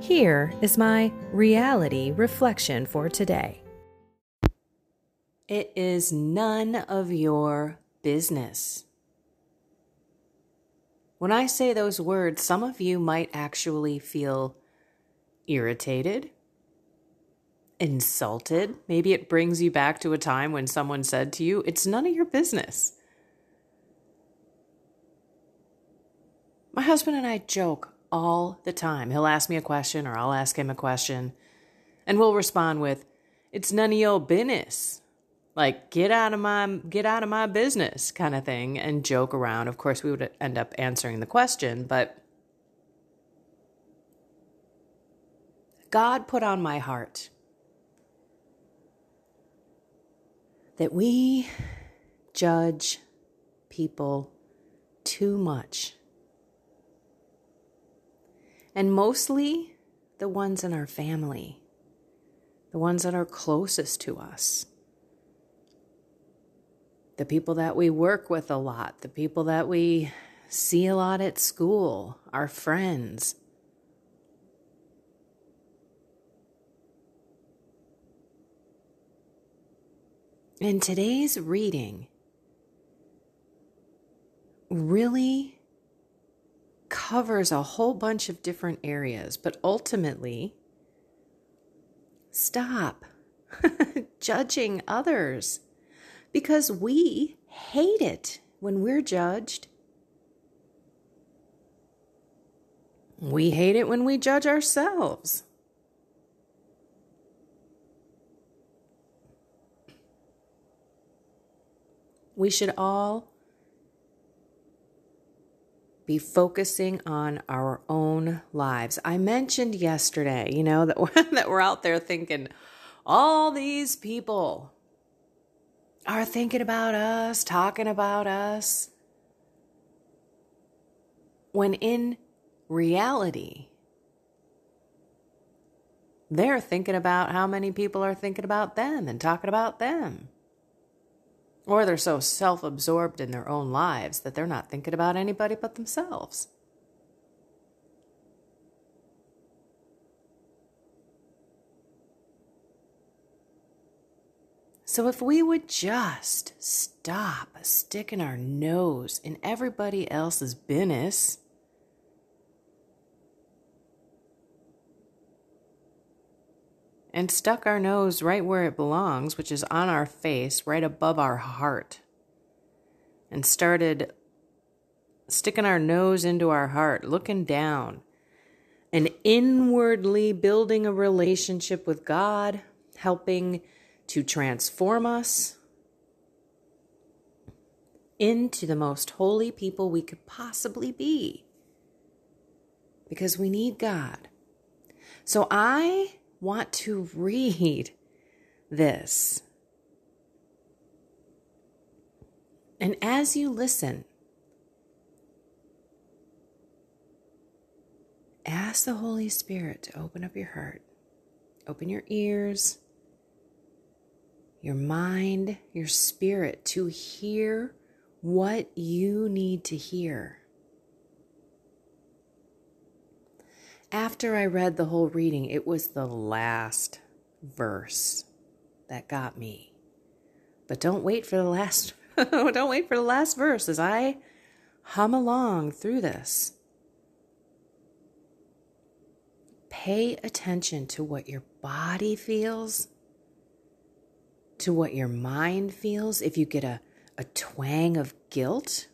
Here is my reality reflection for today. It is none of your business. When I say those words, some of you might actually feel irritated, insulted. Maybe it brings you back to a time when someone said to you, It's none of your business. My husband and I joke all the time. He'll ask me a question or I'll ask him a question, and we'll respond with, "It's none of your business." Like get out of my get out of my business kind of thing and joke around. Of course, we would end up answering the question, but God put on my heart that we judge people too much and mostly the ones in our family, the ones that are closest to us, the people that we work with a lot, the people that we see a lot at school, our friends. In today's reading, really covers a whole bunch of different areas, but ultimately, stop judging others because we hate it when we're judged. We hate it when we judge ourselves. We should all be focusing on our own lives. I mentioned yesterday, you know, that we're, that we're out there thinking all these people are thinking about us, talking about us. When in reality, they're thinking about how many people are thinking about them and talking about them. Or they're so self absorbed in their own lives that they're not thinking about anybody but themselves. So, if we would just stop sticking our nose in everybody else's business and stuck our nose right where it belongs, which is on our face, right above our heart, and started sticking our nose into our heart, looking down, and inwardly building a relationship with God, helping to transform us into the most holy people we could possibly be. Because we need God. So I want to read this. And as you listen, ask the Holy Spirit to open up your heart, open your ears, your mind, your spirit to hear what you need to hear. After I read the whole reading, it was the last verse that got me. But don't wait for the last don't wait for the last verse as I hum along through this. Pay attention to what your body feels, to what your mind feels, if you get a, a twang of guilt,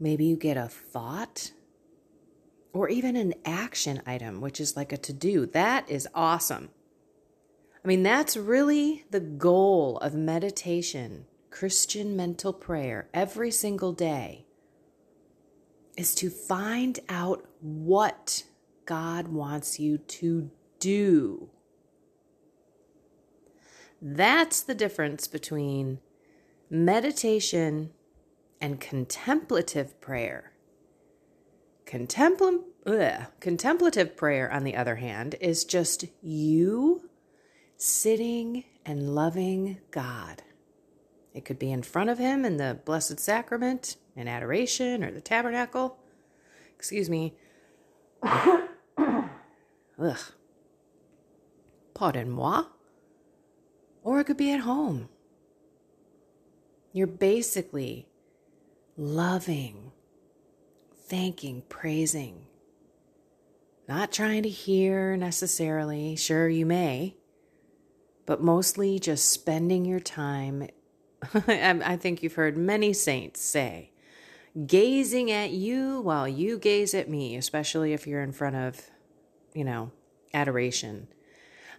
maybe you get a thought or even an action item, which is like a to do. That is awesome. I mean, that's really the goal of meditation, Christian mental prayer, every single day, is to find out what God wants you to do. That's the difference between meditation and contemplative prayer. Contempl- ugh. Contemplative prayer, on the other hand, is just you sitting and loving God. It could be in front of Him in the Blessed Sacrament, in adoration, or the tabernacle. Excuse me. Ugh. Pardon moi. Or it could be at home. You're basically loving, thanking, praising. Not trying to hear necessarily, sure you may, but mostly just spending your time. I think you've heard many saints say, gazing at you while you gaze at me, especially if you're in front of, you know, adoration.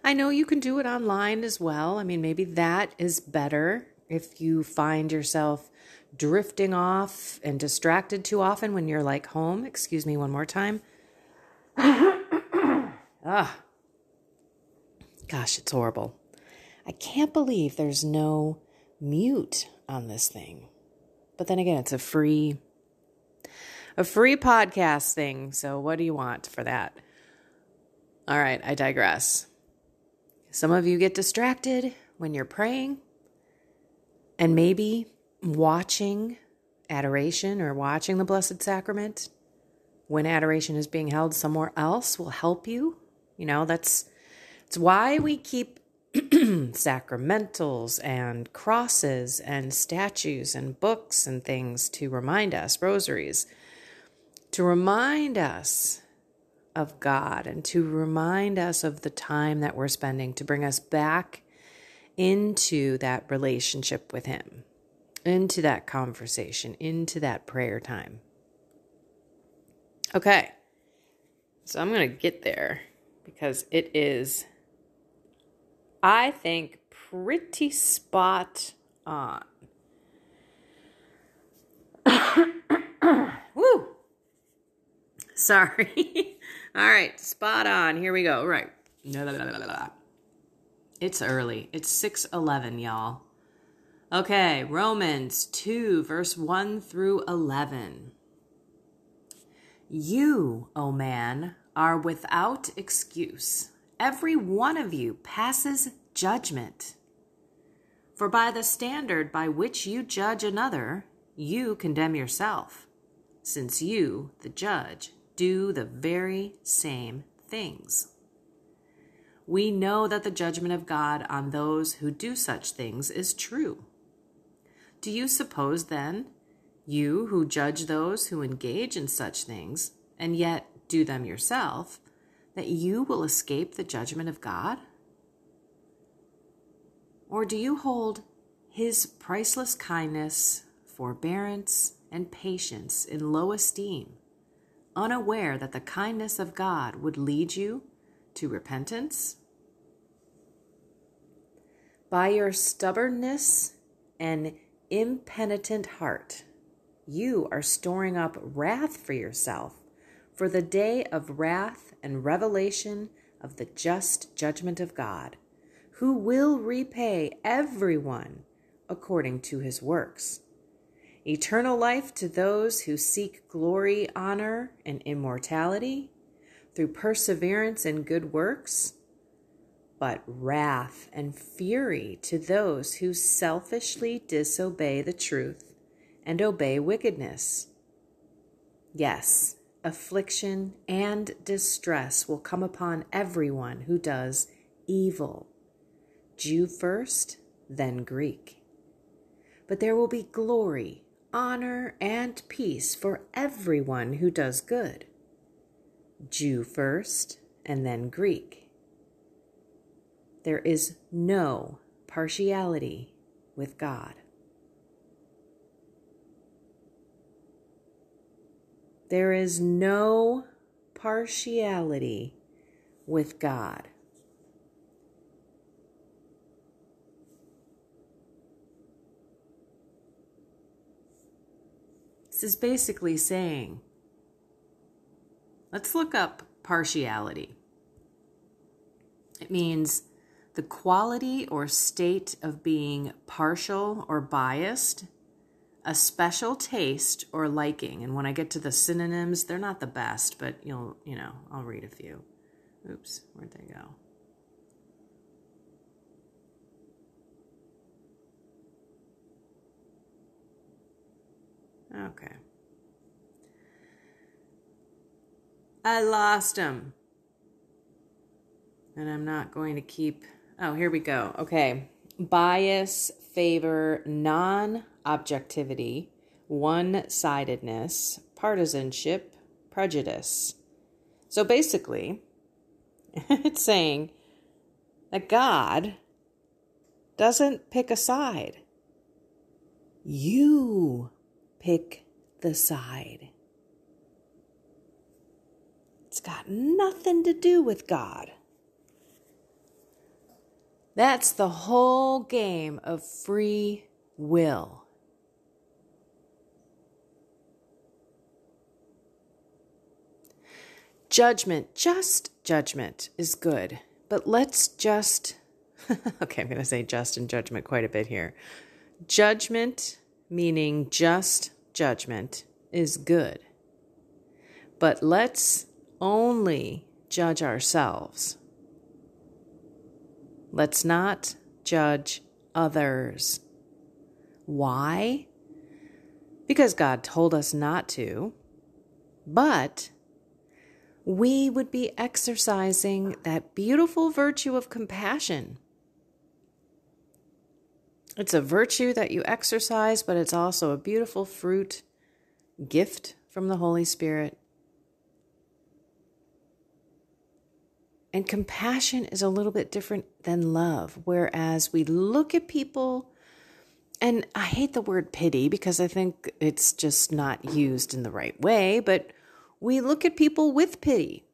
I know you can do it online as well. I mean, maybe that is better if you find yourself drifting off and distracted too often when you're like home. Excuse me one more time. ah. Gosh, it's horrible. I can't believe there's no mute on this thing. But then again, it's a free a free podcast thing. So what do you want for that? All right, I digress. Some of you get distracted when you're praying and maybe watching adoration or watching the Blessed Sacrament when adoration is being held somewhere else will help you. You know, that's it's why we keep sacramentals and crosses and statues and books and things to remind us, rosaries, to remind us of God and to remind us of the time that we're spending to bring us back into that relationship with Him, into that conversation, into that prayer time. Okay, so I'm going to get there because it is, I think, pretty spot on. Woo! Sorry. All right, spot on. Here we go. Right. It's early. It's 6:11, y'all. Okay, Romans 2 verse 1 through 11. You, O oh man, are without excuse. Every one of you passes judgment. For by the standard by which you judge another, you condemn yourself, since you, the judge, do the very same things. We know that the judgment of God on those who do such things is true. Do you suppose then, you who judge those who engage in such things, and yet do them yourself, that you will escape the judgment of God? Or do you hold his priceless kindness, forbearance, and patience in low esteem? unaware that the kindness of God would lead you to repentance? By your stubbornness and impenitent heart, you are storing up wrath for yourself for the day of wrath and revelation of the just judgment of God, who will repay everyone according to his works. Eternal life to those who seek glory, honor, and immortality through perseverance and good works, but wrath and fury to those who selfishly disobey the truth and obey wickedness. Yes, affliction and distress will come upon everyone who does evil, Jew first, then Greek. But there will be glory honor, and peace for everyone who does good. Jew first, and then Greek. There is no partiality with God. There is no partiality with God. This is basically saying let's look up partiality. It means the quality or state of being partial or biased, a special taste or liking. And when I get to the synonyms, they're not the best, but you'll, you know, I'll read a few. Oops, where'd they go? Okay. I lost him. And I'm not going to keep. Oh, here we go. Okay. Bias, favor, non objectivity, one sidedness, partisanship, prejudice. So basically, it's saying that God doesn't pick a side. You pick the side. It's got nothing to do with God. That's the whole game of free will. Judgment, just judgment is good, but let's just, okay, I'm going to say just and judgment quite a bit here. Judgment, meaning just judgment, is good. But let's only judge ourselves. Let's not judge others. Why? Because God told us not to, but we would be exercising that beautiful virtue of compassion. It's a virtue that you exercise, but it's also a beautiful fruit, gift from the Holy Spirit And compassion is a little bit different than love, whereas we look at people, and I hate the word pity because I think it's just not used in the right way, but we look at people with pity.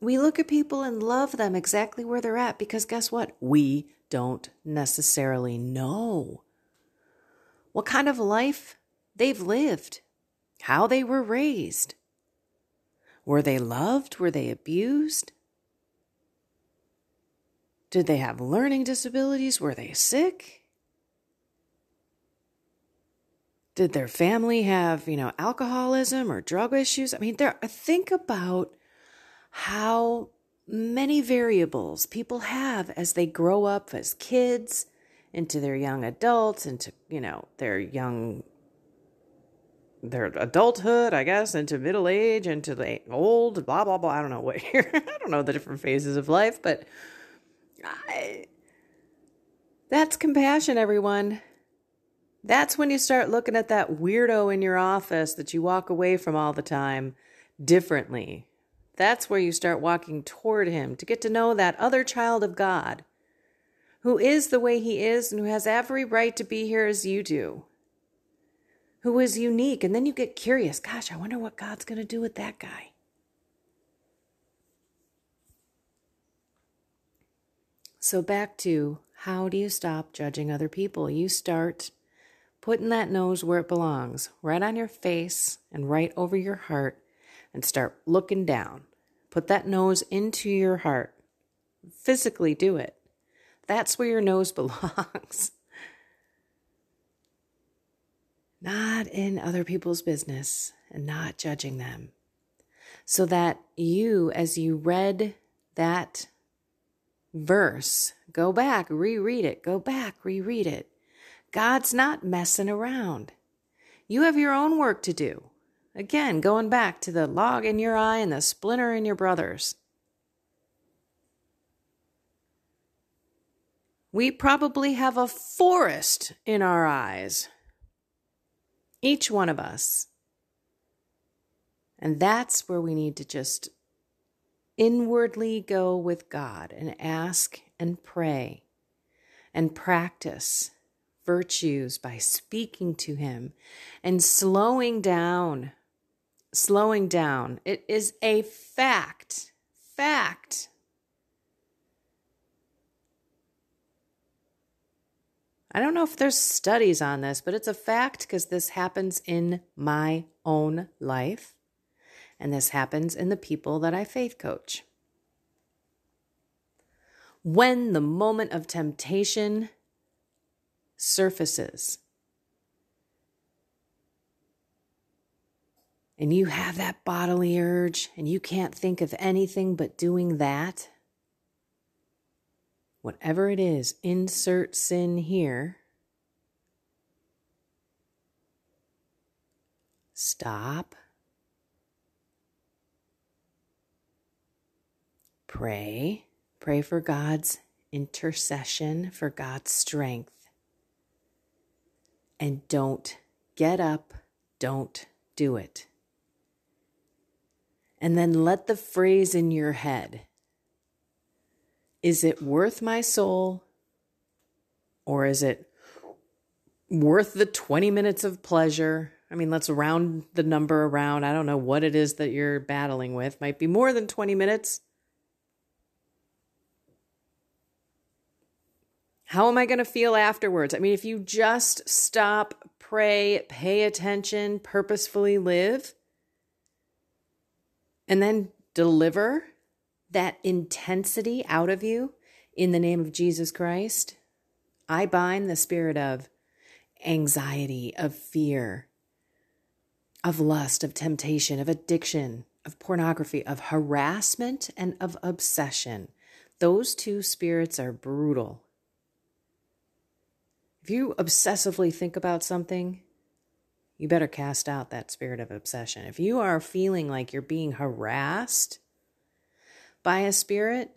We look at people and love them exactly where they're at because guess what? We don't necessarily know what kind of life they've lived, how they were raised. Were they loved? Were they abused? Did they have learning disabilities? Were they sick? Did their family have, you know, alcoholism or drug issues? I mean, there think about how many variables people have as they grow up as kids into their young adults into, you know, their young their adulthood, I guess, into middle age, into the old, blah blah blah. I don't know what here. I don't know the different phases of life, but I, that's compassion, everyone. That's when you start looking at that weirdo in your office that you walk away from all the time differently. That's where you start walking toward him to get to know that other child of God who is the way he is and who has every right to be here as you do, who is unique. And then you get curious gosh, I wonder what God's going to do with that guy. So, back to how do you stop judging other people? You start putting that nose where it belongs, right on your face and right over your heart, and start looking down. Put that nose into your heart. Physically do it. That's where your nose belongs. Not in other people's business and not judging them. So that you, as you read that verse. Go back, reread it. Go back, reread it. God's not messing around. You have your own work to do. Again, going back to the log in your eye and the splinter in your brother's. We probably have a forest in our eyes. Each one of us. And that's where we need to just inwardly go with God and ask and pray and practice virtues by speaking to Him and slowing down. Slowing down. It is a fact. Fact. I don't know if there's studies on this, but it's a fact because this happens in my own life. And this happens in the people that I faith coach. When the moment of temptation surfaces, and you have that bodily urge and you can't think of anything but doing that, whatever it is, insert sin here. Stop. Pray. Pray for God's intercession, for God's strength. And don't get up, don't do it. And then let the phrase in your head is it worth my soul? Or is it worth the 20 minutes of pleasure? I mean, let's round the number around. I don't know what it is that you're battling with. Might be more than 20 minutes. How am I going to feel afterwards? I mean, if you just stop, pray, pay attention, purposefully live, and then deliver that intensity out of you in the name of Jesus Christ, I bind the spirit of anxiety, of fear, of lust, of temptation, of addiction, of pornography, of harassment, and of obsession. Those two spirits are brutal. If you obsessively think about something, you better cast out that spirit of obsession. If you are feeling like you're being harassed by a spirit,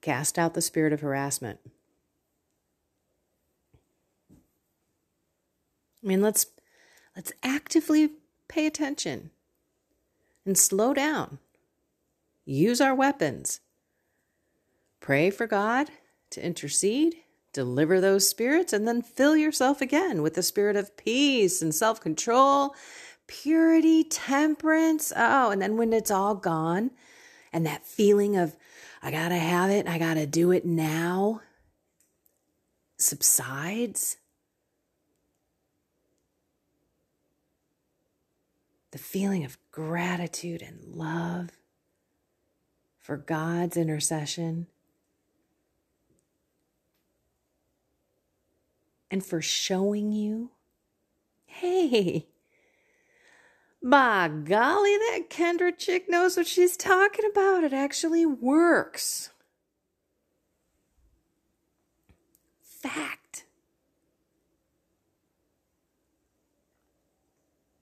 cast out the spirit of harassment. I mean, let's let's actively pay attention and slow down. Use our weapons. Pray for God to intercede, deliver those spirits, and then fill yourself again with the spirit of peace and self control purity, temperance. Oh, and then when it's all gone and that feeling of, I gotta have it, I gotta do it now subsides, the feeling of gratitude and love for God's intercession and for showing you hey, by golly, that Kendra chick knows what she's talking about. It actually works. Fact.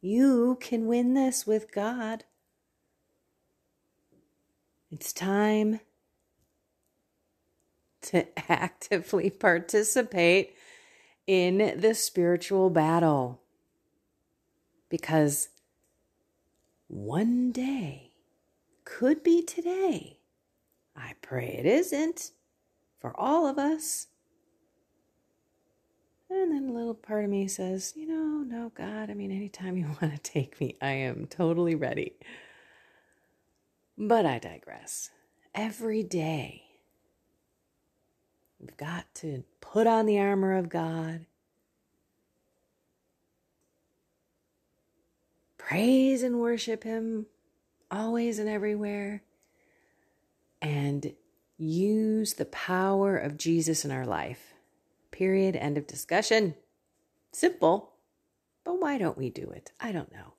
You can win this with God. It's time to actively participate in the spiritual battle because one day could be today. I pray it isn't for all of us. And then a little part of me says, you know, no, God, I mean, anytime you want to take me, I am totally ready. But I digress. Every day, we've got to put on the armor of God praise and worship Him always and everywhere, and use the power of Jesus in our life. Period. End of discussion. Simple, but why don't we do it? I don't know.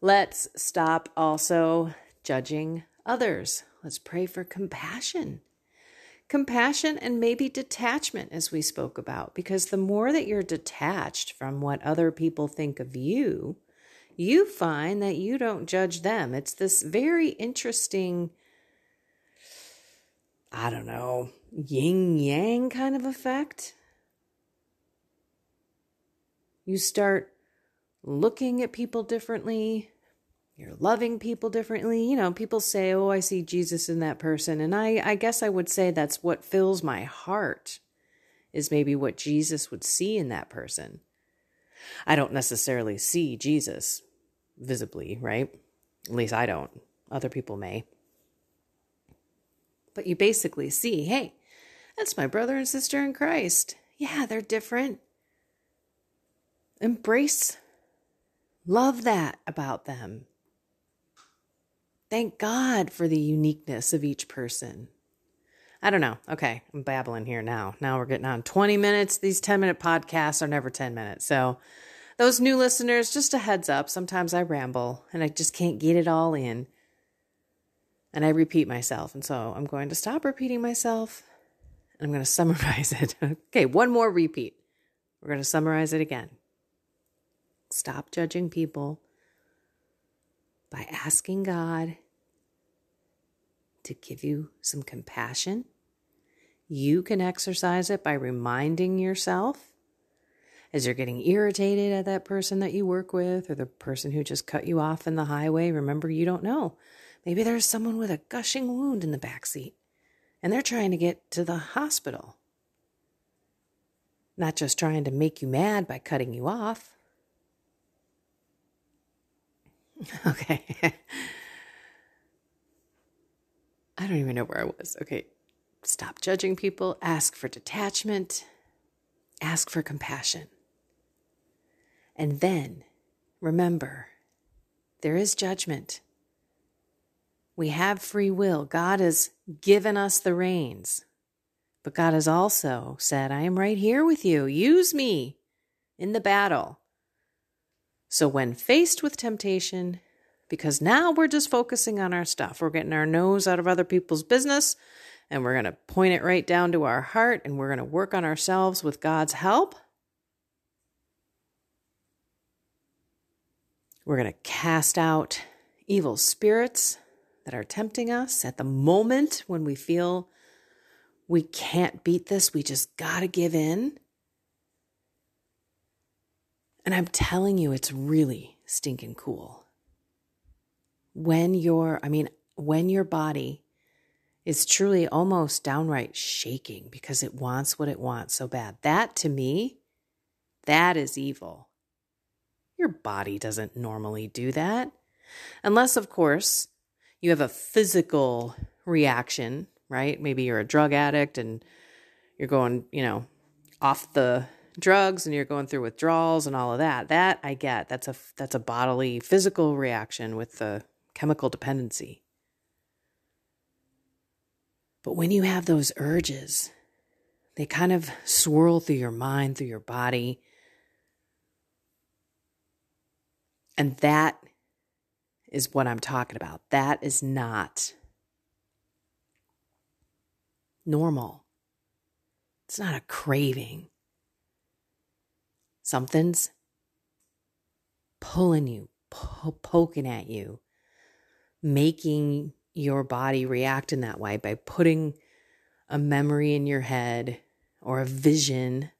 Let's stop also judging others. Let's pray for compassion. Compassion and maybe detachment, as we spoke about, because the more that you're detached from what other people think of you, you find that you don't judge them. It's this very interesting, I don't know, yin yang kind of effect. You start looking at people differently. You're loving people differently. You know, people say, "Oh, I see Jesus in that person." And I I guess I would say that's what fills my heart is maybe what Jesus would see in that person. I don't necessarily see Jesus visibly, right? At least I don't. Other people may. But you basically see, hey, that's my brother and sister in Christ. Yeah, they're different. Embrace, love that about them. Thank God for the uniqueness of each person. I don't know. Okay, I'm babbling here now. Now we're getting on 20 minutes. These 10 minute podcasts are never 10 minutes. So, those new listeners, just a heads up. Sometimes I ramble and I just can't get it all in. And I repeat myself. And so I'm going to stop repeating myself and I'm going to summarize it. okay, one more repeat. We're going to summarize it again. Stop judging people by asking God to give you some compassion. You can exercise it by reminding yourself as you're getting irritated at that person that you work with or the person who just cut you off in the highway. Remember, you don't know. Maybe there's someone with a gushing wound in the back seat and they're trying to get to the hospital. Not just trying to make you mad by cutting you off. Okay. I don't even know where I was. Okay. Stop judging people. Ask for detachment. Ask for compassion. And then remember, there is judgment. We have free will. God has given us the reins. But God has also said, I am right here with you. Use me in the battle. So, when faced with temptation, because now we're just focusing on our stuff, we're getting our nose out of other people's business and we're going to point it right down to our heart and we're going to work on ourselves with God's help. We're going to cast out evil spirits that are tempting us at the moment when we feel we can't beat this, we just got to give in. And I'm telling you, it's really stinking cool. When your, I mean, when your body is truly almost downright shaking because it wants what it wants so bad, that to me, that is evil. Your body doesn't normally do that. Unless, of course, you have a physical reaction, right? Maybe you're a drug addict and you're going, you know, off the drugs and you're going through withdrawals and all of that. That I get. That's a that's a bodily physical reaction with the chemical dependency. But when you have those urges, they kind of swirl through your mind, through your body. And that is what I'm talking about. That is not normal. It's not a craving. Something's pulling you, po- poking at you, making your body react in that way by putting a memory in your head or a vision.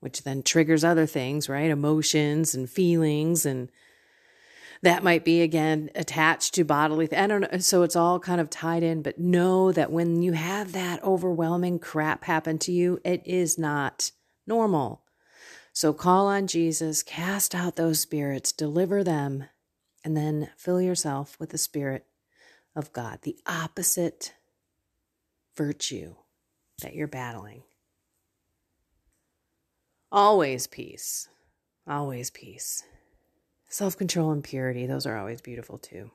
Which then triggers other things, right? Emotions and feelings and that might be again attached to bodily th- i don't know so it's all kind of tied in but know that when you have that overwhelming crap happen to you it is not normal. So call on jesus cast out those spirits deliver them and then fill yourself with the spirit of god the opposite virtue that you're battling. Always peace. Always peace Self control and purity, those are always beautiful too.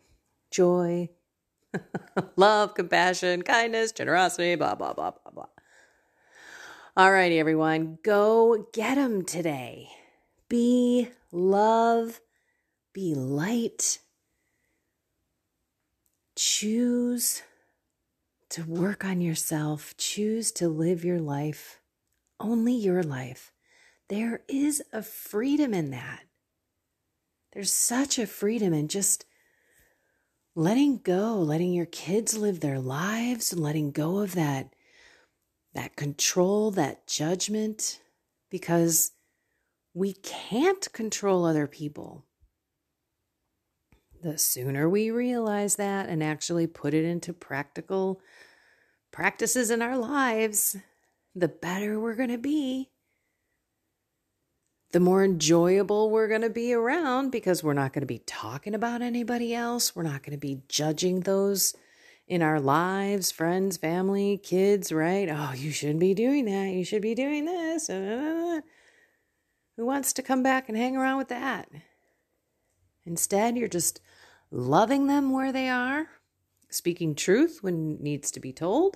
Joy, love, compassion, kindness, generosity, blah, blah, blah, blah, blah. All righty, everyone, go get them today. Be love, be light. Choose to work on yourself, choose to live your life, only your life. There is a freedom in that. There's such a freedom in just letting go, letting your kids live their lives, letting go of that that control, that judgment because we can't control other people. The sooner we realize that and actually put it into practical practices in our lives, the better we're going to be. The more enjoyable we're going to be around because we're not going to be talking about anybody else. We're not going to be judging those in our lives, friends, family, kids, right? Oh, you shouldn't be doing that. You should be doing this. Uh, who wants to come back and hang around with that? Instead, you're just loving them where they are, speaking truth when it needs to be told,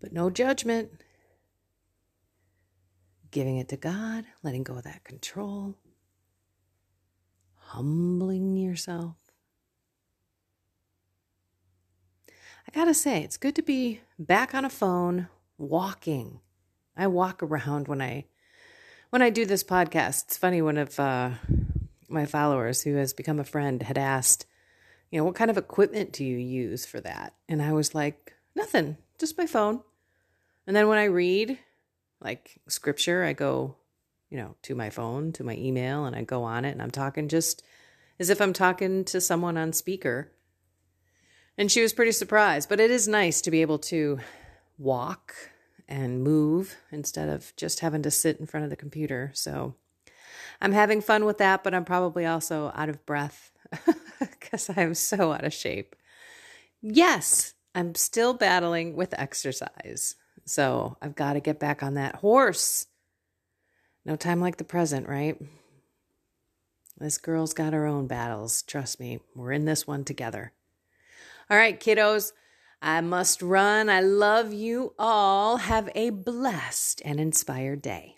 but no judgment. Giving it to God, letting go of that control, humbling yourself. I gotta say, it's good to be back on a phone, walking. I walk around when I when I do this podcast. It's funny one of uh, my followers who has become a friend had asked, you know, what kind of equipment do you use for that? And I was like, nothing, just my phone. And then when I read like scripture, I go, you know, to my phone, to my email, and I go on it and I'm talking just as if I'm talking to someone on speaker. And she was pretty surprised, but it is nice to be able to walk and move instead of just having to sit in front of the computer. So I'm having fun with that, but I'm probably also out of breath because I'm so out of shape. Yes, I'm still battling with exercise. So I've got to get back on that horse. No time like the present, right? This girl's got her own battles. Trust me, we're in this one together. All right, kiddos, I must run. I love you all. Have a blessed and inspired day.